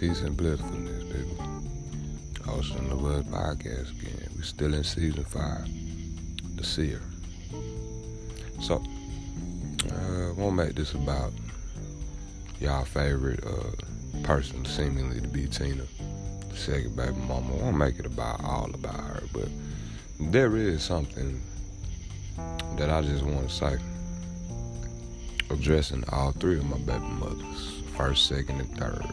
peace and blissfulness, people. Hosting the Word Podcast again. We're still in season five, The Seer. So, uh, won't make this about y'all favorite uh, person, seemingly to be Tina, the second baby mama. I won't make it about all about her, but there is something that I just want to say addressing all three of my baby mothers first, second, and third.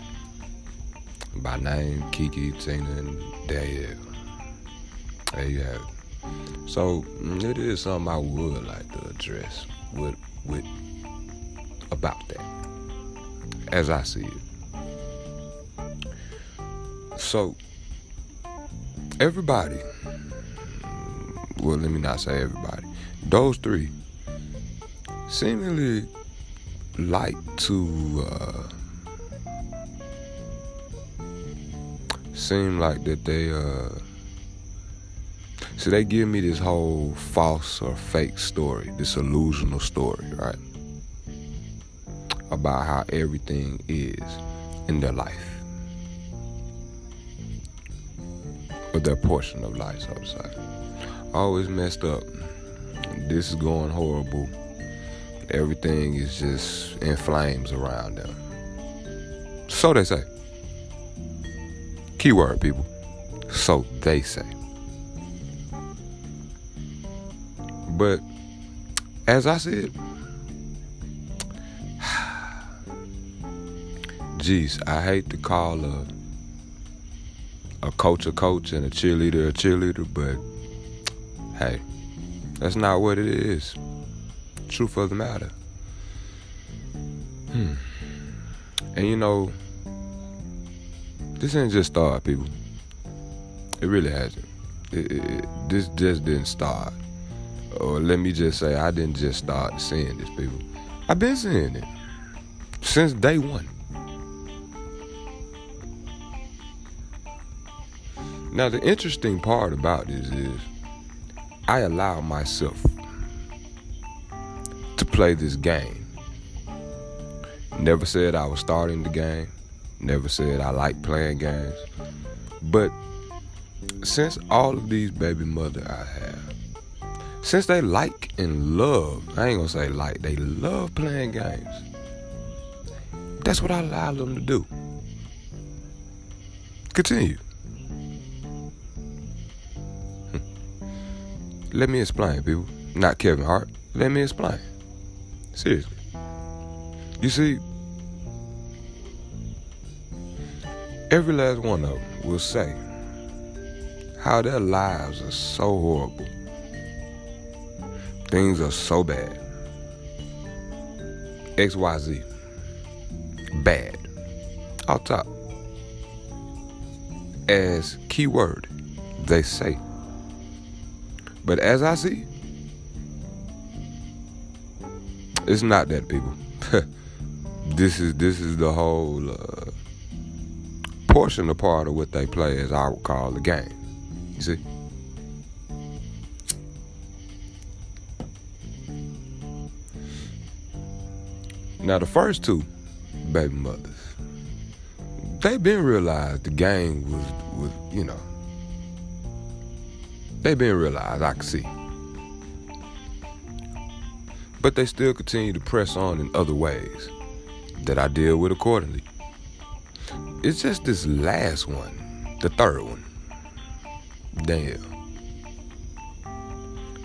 By name, Kiki, Tina, and Danielle. There you have it. So mm, it is something I would like to address with with about that. As I see it. So everybody well let me not say everybody. Those three seemingly like to uh, seem like that they uh so they give me this whole false or fake story, this illusional story, right? About how everything is in their life. Or their portion of life, so to say. Always messed up. This is going horrible everything is just in flames around them. So they say. Keyword, people. So they say. But as I said, geez, I hate to call a a coach a coach and a cheerleader a cheerleader, but hey, that's not what it is. Truth of the matter. Hmm. And you know, this ain't just start, people. It really hasn't. It, it, this just didn't start. Or let me just say, I didn't just start seeing this, people. I've been seeing it since day one. Now, the interesting part about this is I allow myself to play this game. Never said I was starting the game. Never said I like playing games. But since all of these baby mother I have, since they like and love, I ain't gonna say like, they love playing games. That's what I allow them to do. Continue. Hmm. Let me explain, people. Not Kevin Hart. Let me explain. Seriously. You see, every last one of them will say how their lives are so horrible. Things are so bad. XYZ. Bad. Off top. As keyword, they say. But as I see, it's not that people. this is this is the whole uh, portion of part of what they play, as I would call the game. You see. Now the first two baby mothers, they been realized the game was was you know they been realized I can see but they still continue to press on in other ways that I deal with accordingly. It's just this last one, the third one, Damn.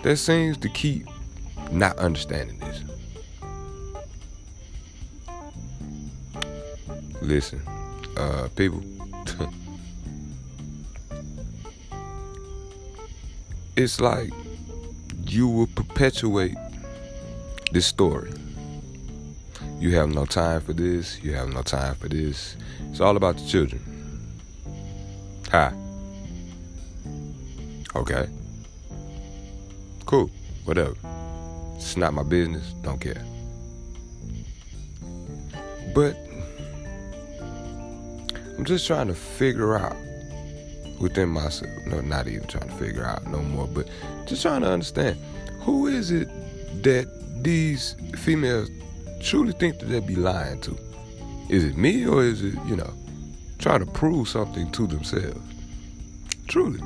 that seems to keep not understanding this. Listen, uh, people. it's like you will perpetuate this story. You have no time for this. You have no time for this. It's all about the children. Hi. Okay. Cool. Whatever. It's not my business. Don't care. But I'm just trying to figure out within myself. No, not even trying to figure out no more, but just trying to understand who is it that these females truly think that they'd be lying to? Is it me or is it, you know, try to prove something to themselves. Truly.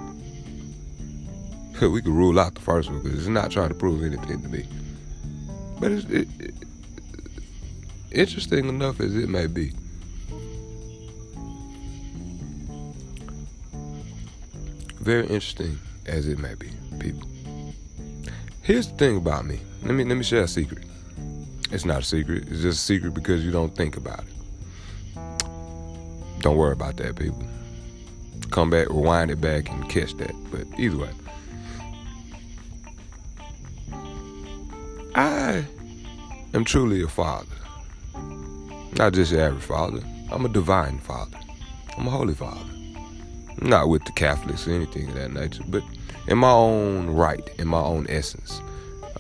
we can rule out the first one because it's not trying to prove anything to me. But it's it, it, interesting enough as it may be. Very interesting as it may be, people. Here's the thing about me. Let me let me share a secret. It's not a secret. It's just a secret because you don't think about it. Don't worry about that, people. Come back, rewind it back, and catch that. But either way, I am truly a father. Not just your average father. I'm a divine father. I'm a holy father. Not with the Catholics or anything of that nature, but in my own right, in my own essence.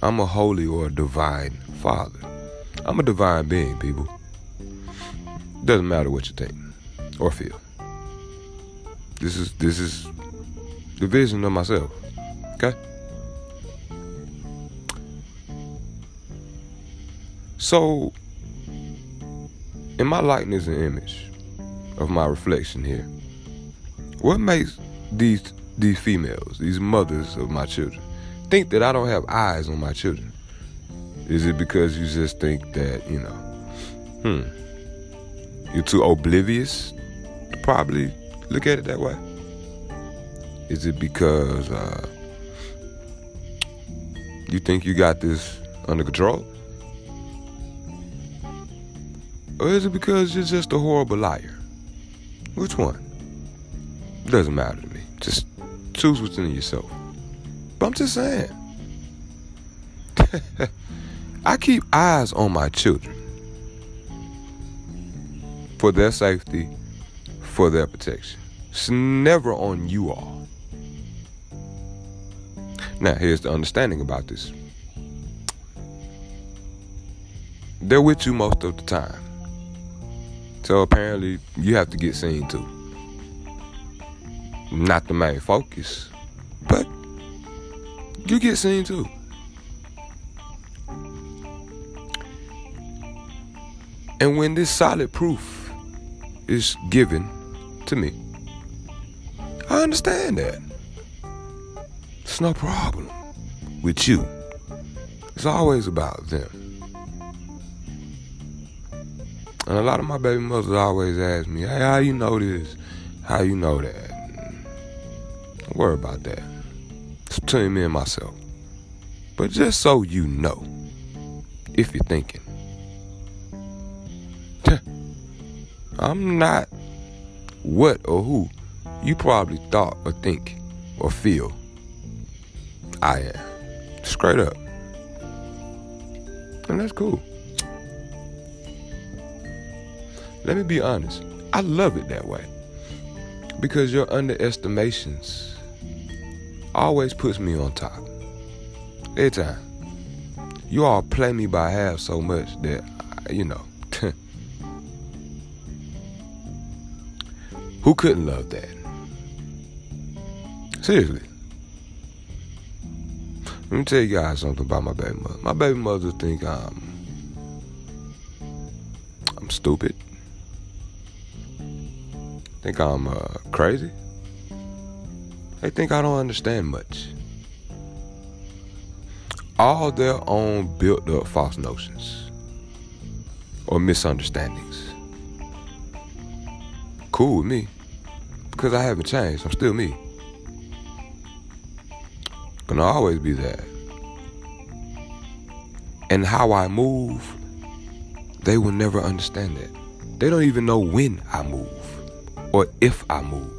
I'm a holy or a divine father. I'm a divine being, people. Doesn't matter what you think or feel. This is this is the vision of myself. Okay? So in my likeness and image of my reflection here, what makes these these females, these mothers of my children, think that I don't have eyes on my children? Is it because you just think that, you know, hmm, you're too oblivious to probably look at it that way? Is it because uh, you think you got this under control? Or is it because you're just a horrible liar? Which one? It doesn't matter to me. Just choose what's in yourself. But I'm just saying. I keep eyes on my children for their safety, for their protection. It's never on you all. Now, here's the understanding about this they're with you most of the time. So apparently, you have to get seen too. Not the main focus, but you get seen too. And when this solid proof is given to me, I understand that. It's no problem with you. It's always about them. And a lot of my baby mothers always ask me, hey, how you know this? How you know that? Don't worry about that. It's between me and myself. But just so you know, if you're thinking, I'm not what or who you probably thought or think or feel I am. Straight up. And that's cool. Let me be honest. I love it that way. Because your underestimations always puts me on top. Every time. You all play me by half so much that, you know, Who couldn't love that? Seriously. Let me tell you guys something about my baby mother. My baby mother think I'm I'm stupid. Think I'm uh, crazy. They think I don't understand much. All their own built up false notions or misunderstandings. Cool with me because I haven't changed. I'm still me. Gonna always be that. And how I move, they will never understand that. They don't even know when I move, or if I move,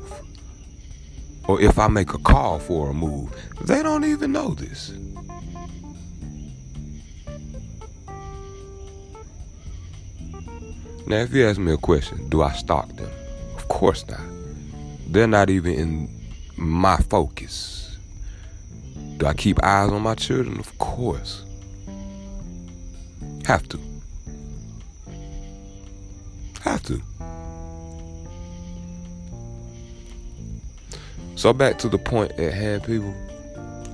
or if I make a call for a move. They don't even know this. Now, if you ask me a question, do I stalk them? Of course not. They're not even in my focus. Do I keep eyes on my children? Of course. Have to. Have to. So back to the point at hand, people,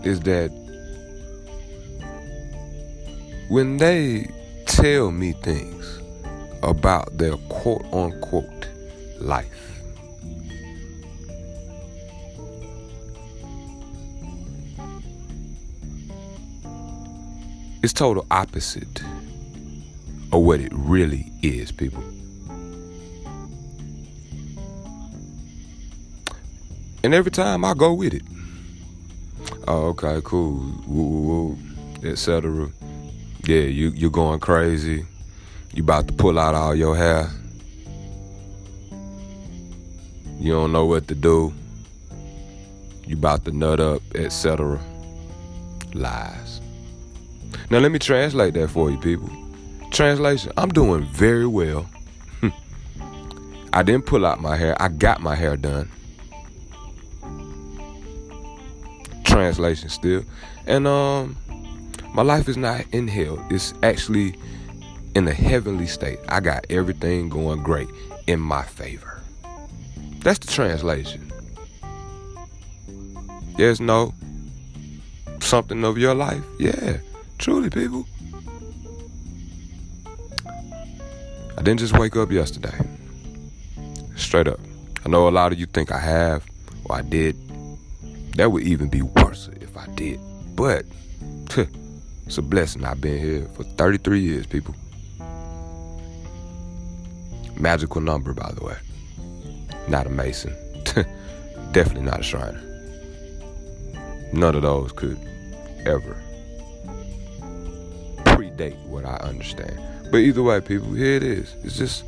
is that when they tell me things about their quote unquote life, It's total opposite of what it really is, people. And every time I go with it. Oh, okay, cool. Woo, woo, woo, etc. Yeah, you you're going crazy. You about to pull out all your hair. You don't know what to do. You about to nut up, etc. Lies. Now let me translate that for you, people. Translation: I'm doing very well. I didn't pull out my hair. I got my hair done. translation still. And um my life is not in hell. It's actually in a heavenly state. I got everything going great in my favor. That's the translation. Yes, no. Something of your life. Yeah. Truly, people. I didn't just wake up yesterday. Straight up. I know a lot of you think I have, or I did that would even be worse if I did. But it's a blessing. I've been here for 33 years, people. Magical number, by the way. Not a Mason. Definitely not a Shriner. None of those could ever predate what I understand. But either way, people, here it is. It's just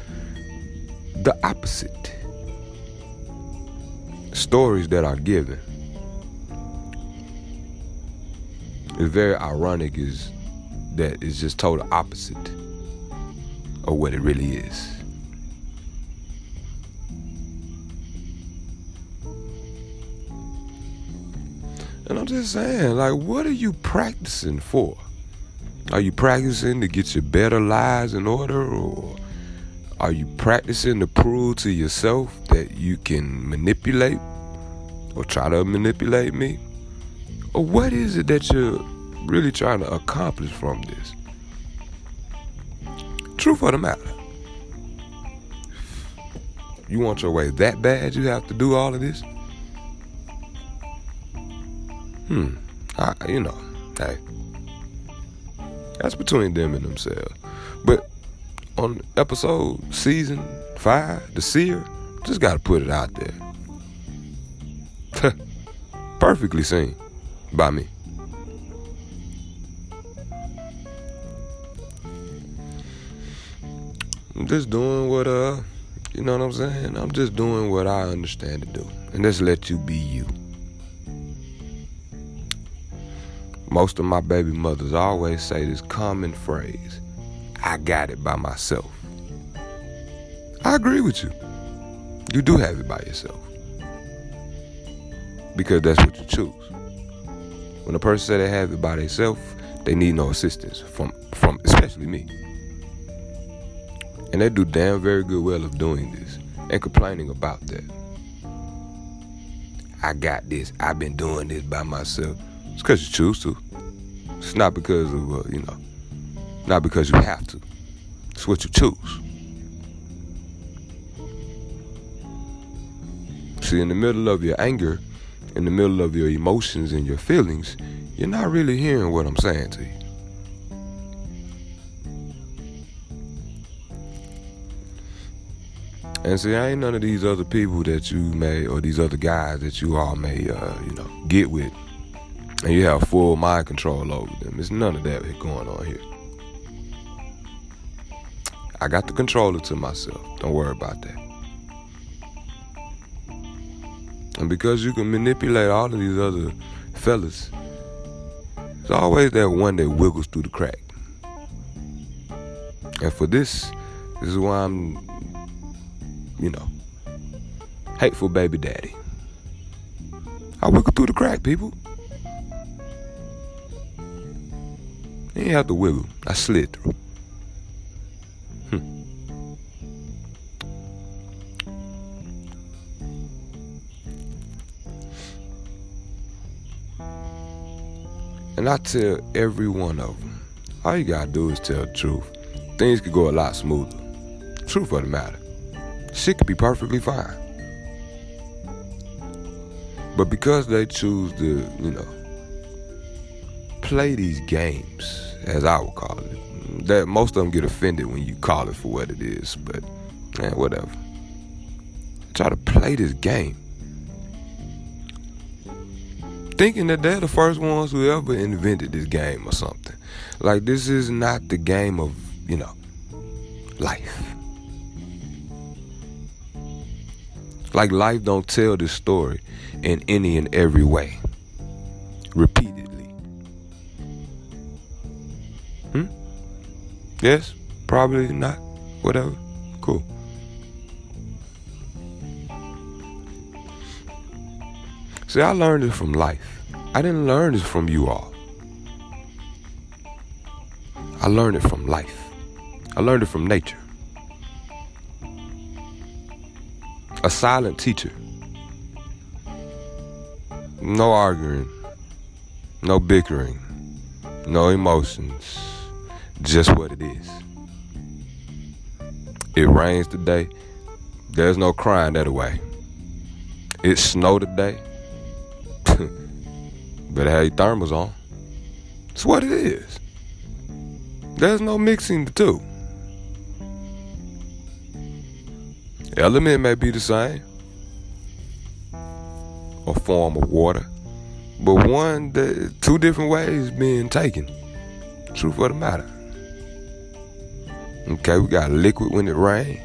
the opposite. Stories that are given it's very ironic is that it's just total opposite of what it really is. And I'm just saying, like, what are you practicing for? Are you practicing to get your better lives in order, or are you practicing to prove to yourself that you can manipulate or try to manipulate me? Or what is it that you're really trying to accomplish from this? Truth of the matter. You want your way that bad you have to do all of this? Hmm. I, you know, hey. That's between them and themselves. But on episode season five, the seer, just gotta put it out there. Perfectly seen by me. I'm just doing what uh you know what I'm saying? I'm just doing what I understand to do. And just let you be you. Most of my baby mothers always say this common phrase I got it by myself. I agree with you. You do have it by yourself. Because that's what you choose. When a person say they have it by themselves, they need no assistance from from especially me. And they do damn very good well of doing this and complaining about that. I got this. I've been doing this by myself. It's because you choose to. It's not because of uh, you know, not because you have to. It's what you choose. See, in the middle of your anger, in the middle of your emotions and your feelings, you're not really hearing what I'm saying to you. And see, I ain't none of these other people that you may, or these other guys that you all may, uh, you know, get with, and you have full mind control over them. It's none of that going on here. I got the controller to myself. Don't worry about that. And because you can manipulate all of these other fellas, there's always that one that wiggles through the crack. And for this, this is why I'm, you know, hateful baby daddy. I wiggle through the crack, people. You ain't have to wiggle. I slid through. And I tell every one of them, all you gotta do is tell the truth. Things could go a lot smoother. Truth of the matter. Shit could be perfectly fine. But because they choose to, you know, play these games, as I would call it. That most of them get offended when you call it for what it is, but yeah, whatever. Try to play this game. Thinking that they're the first ones who ever invented this game or something. Like this is not the game of, you know, life. Like life don't tell this story in any and every way. Yes? Probably not. Whatever. Cool. See, I learned it from life. I didn't learn this from you all. I learned it from life. I learned it from nature. A silent teacher. No arguing. No bickering. No emotions. Just what it is. It rains today. There's no crying that away. It snowed today. Better have your thermals on. It's what it is. There's no mixing the two. Element may be the same, a form of water, but one two different ways being taken. Truth of the matter. Okay, we got liquid when it rains.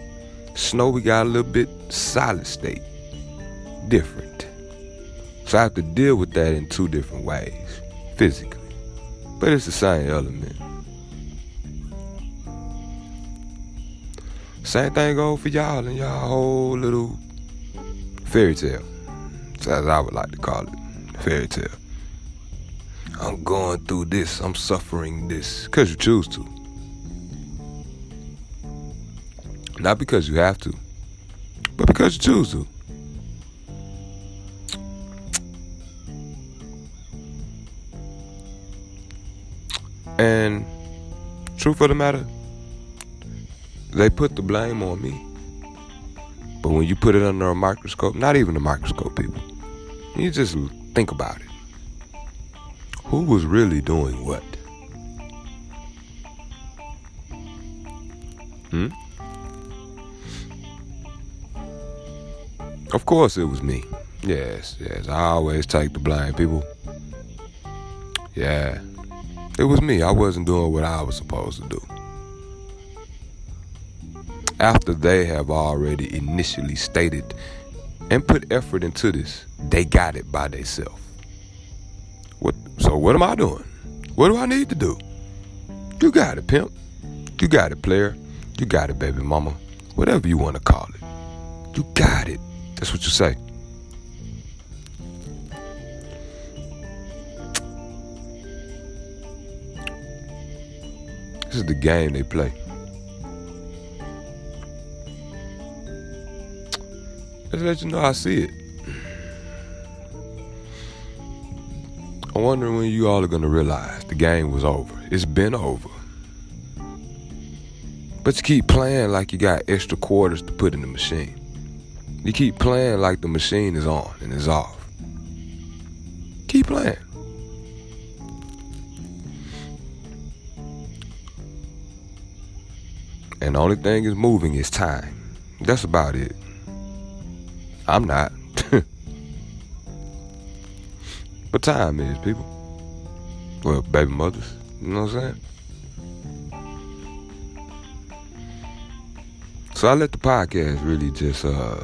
Snow, we got a little bit solid state. Different. So I have to deal with that in two different ways, physically. But it's the same element. Same thing go for y'all and y'all whole little fairy tale. As I would like to call it, fairy tale. I'm going through this, I'm suffering this, because you choose to. Not because you have to, but because you choose to. And truth of the matter, they put the blame on me. But when you put it under a microscope, not even a microscope, people, you just think about it. Who was really doing what? Hmm? Of course it was me. Yes, yes. I always take the blame, people. Yeah. It was me. I wasn't doing what I was supposed to do. After they have already initially stated and put effort into this, they got it by themselves. What so what am I doing? What do I need to do? You got it, pimp. You got it, player. You got it, baby mama. Whatever you want to call it. You got it. That's what you say. This is the game they play. Just let you know I see it. I'm wondering when you all are gonna realize the game was over. It's been over. But you keep playing like you got extra quarters to put in the machine. You keep playing like the machine is on and is off. Keep playing. And the only thing is moving is time. That's about it. I'm not. but time is, people. Well, baby mothers. You know what I'm saying? So I let the podcast really just uh,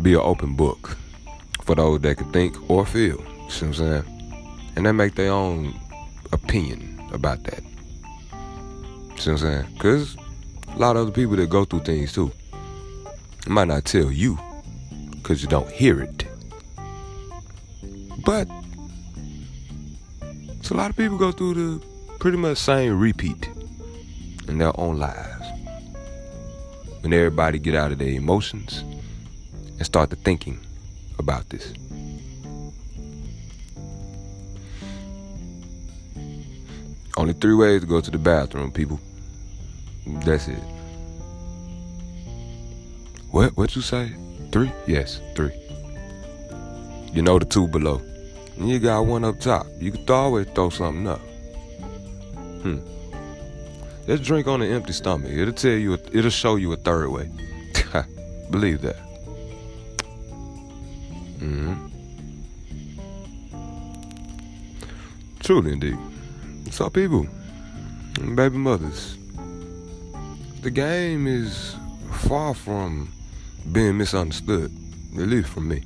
be an open book for those that can think or feel. See what I'm saying? And they make their own opinion about that. See what I'm saying? Because a lot of other people that go through things too. might not tell you because you don't hear it. But so a lot of people go through the pretty much same repeat in their own lives. When everybody get out of their emotions and start to thinking about this. Only three ways to go to the bathroom, people. That's it. What? What you say? Three? Yes, three. You know the two below. and you got one up top. You can always throw something up. Hmm. Just drink on an empty stomach. It'll tell you. It'll show you a third way. Believe that. Hmm Truly, indeed. So, people, baby mothers, the game is far from being misunderstood, at least from me.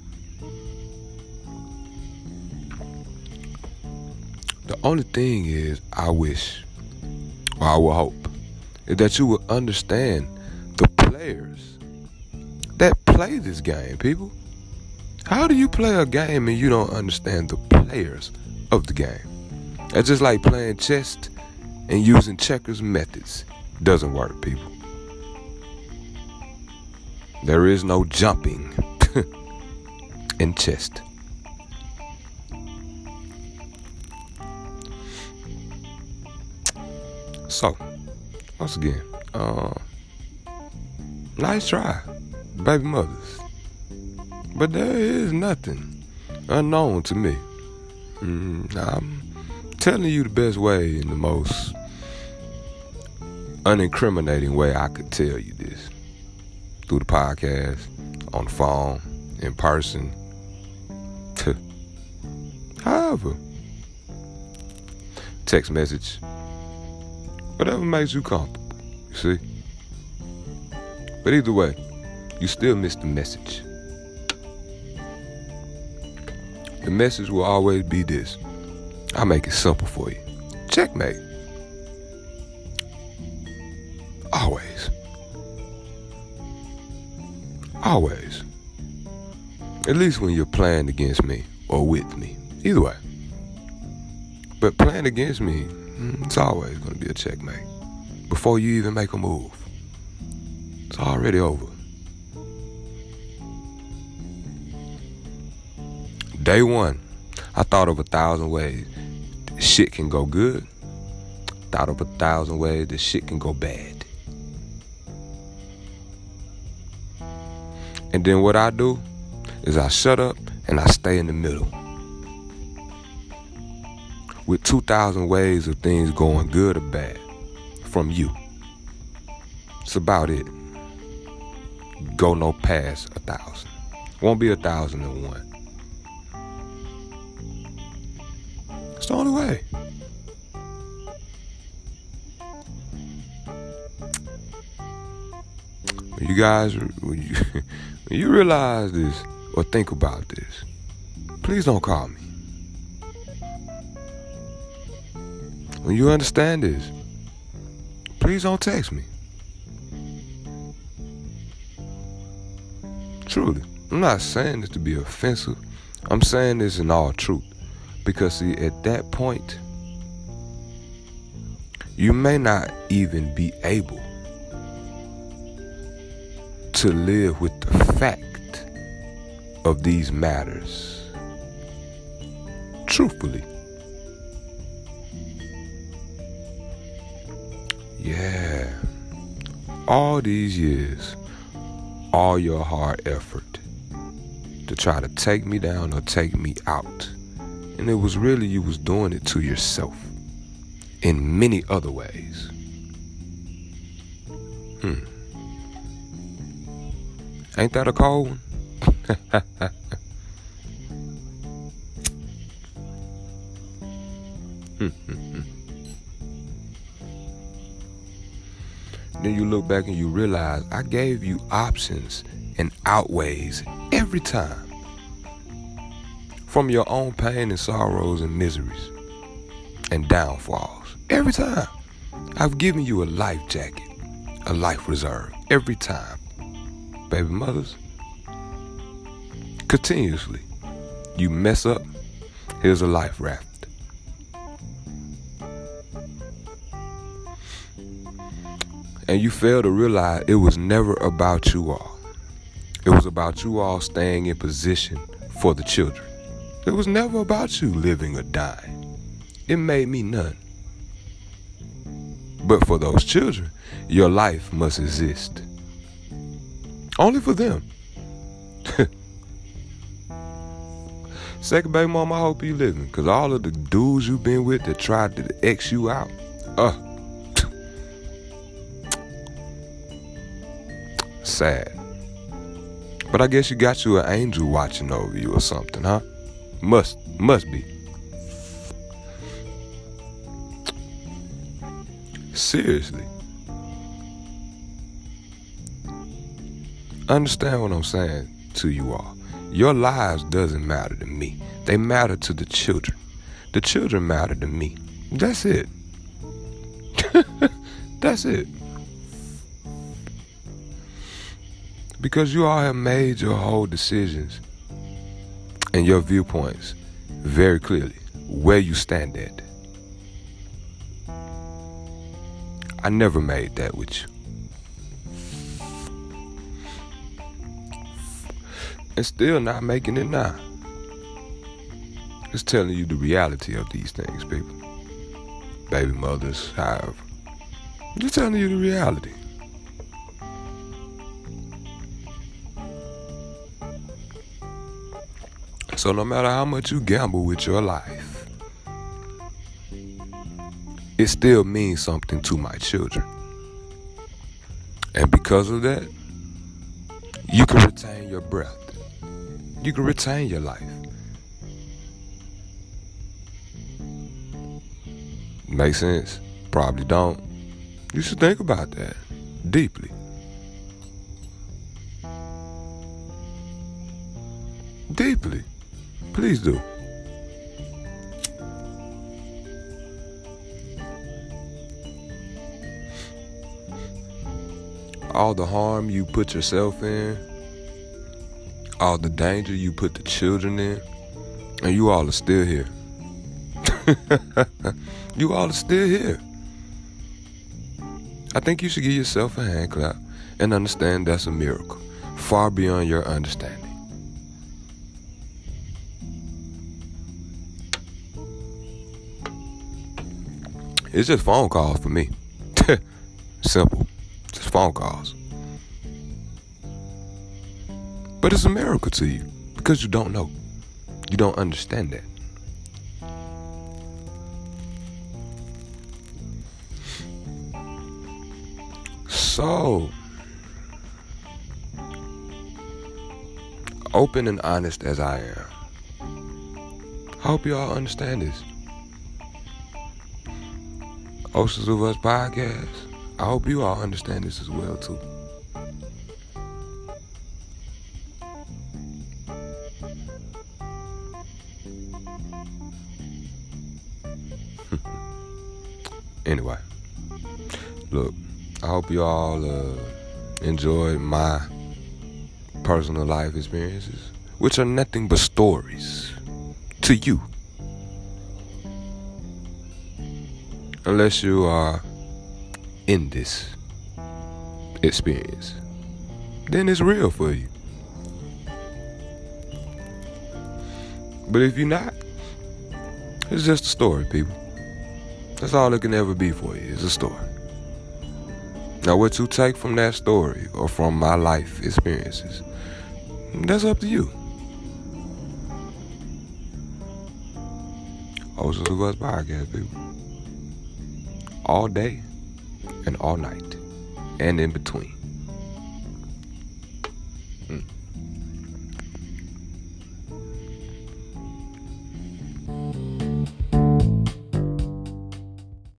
The only thing is, I wish, or I will hope, is that you will understand the players that play this game, people. How do you play a game and you don't understand the players of the game? That's just like playing chess and using checkers methods. Doesn't work, people. There is no jumping in chess. So, once again, uh, nice try, baby mothers. But there is nothing unknown to me. Mm, I'm telling you the best way and the most unincriminating way I could tell you this through the podcast, on the phone, in person. However, text message, whatever makes you comfortable, you see. But either way, you still miss the message. The message will always be this I make it simple for you. Checkmate. Always. Always. At least when you're playing against me or with me. Either way. But playing against me, mm, it's always going to be a checkmate. Before you even make a move, it's already over. Day one, I thought of a thousand ways shit can go good. Thought of a thousand ways that shit can go bad. And then what I do is I shut up and I stay in the middle. With 2,000 ways of things going good or bad from you. It's about it. Go no past a thousand. Won't be a thousand and one. It's the way. When you guys, when you, when you realize this or think about this, please don't call me. When you understand this, please don't text me. Truly, I'm not saying this to be offensive. I'm saying this in all truth. Because, see, at that point, you may not even be able to live with the fact of these matters truthfully. Yeah. All these years, all your hard effort to try to take me down or take me out. And it was really you was doing it to yourself in many other ways. Hmm. Ain't that a cold one? then you look back and you realize I gave you options and outways every time from your own pain and sorrows and miseries and downfalls. Every time. I've given you a life jacket, a life reserve, every time baby mothers. Continuously. You mess up, here's a life raft. And you fail to realize it was never about you all. It was about you all staying in position for the children. It was never about you living or dying. It made me none. But for those children, your life must exist. Only for them. Second baby mama, I hope you living. Cause all of the dudes you've been with that tried to X you out, uh sad. But I guess you got you an angel watching over you or something, huh? Must must be. Seriously. Understand what I'm saying to you all. Your lives doesn't matter to me. They matter to the children. The children matter to me. That's it. That's it. Because you all have made your whole decisions and your viewpoints very clearly where you stand at. I never made that with you. And still not making it now. It's telling you the reality of these things, people. Baby mothers, however. Just telling you the reality. So no matter how much you gamble with your life, it still means something to my children. And because of that, you can retain your breath. You can retain your life. Make sense? Probably don't. You should think about that deeply. Deeply. Please do. All the harm you put yourself in, all the danger you put the children in, and you all are still here. you all are still here. I think you should give yourself a hand clap and understand that's a miracle, far beyond your understanding. It's just phone calls for me. Simple. Just phone calls. But it's a miracle to you because you don't know. You don't understand that. So, open and honest as I am, I hope you all understand this. Oceans of Us podcast. I hope you all understand this as well too. anyway, look, I hope you all uh, enjoyed my personal life experiences, which are nothing but stories to you. Unless you are in this experience, then it's real for you. But if you're not, it's just a story, people. That's all it can ever be for you, It's a story. Now, what you take from that story or from my life experiences, that's up to you. Oceans of Us podcast, people all day and all night and in between.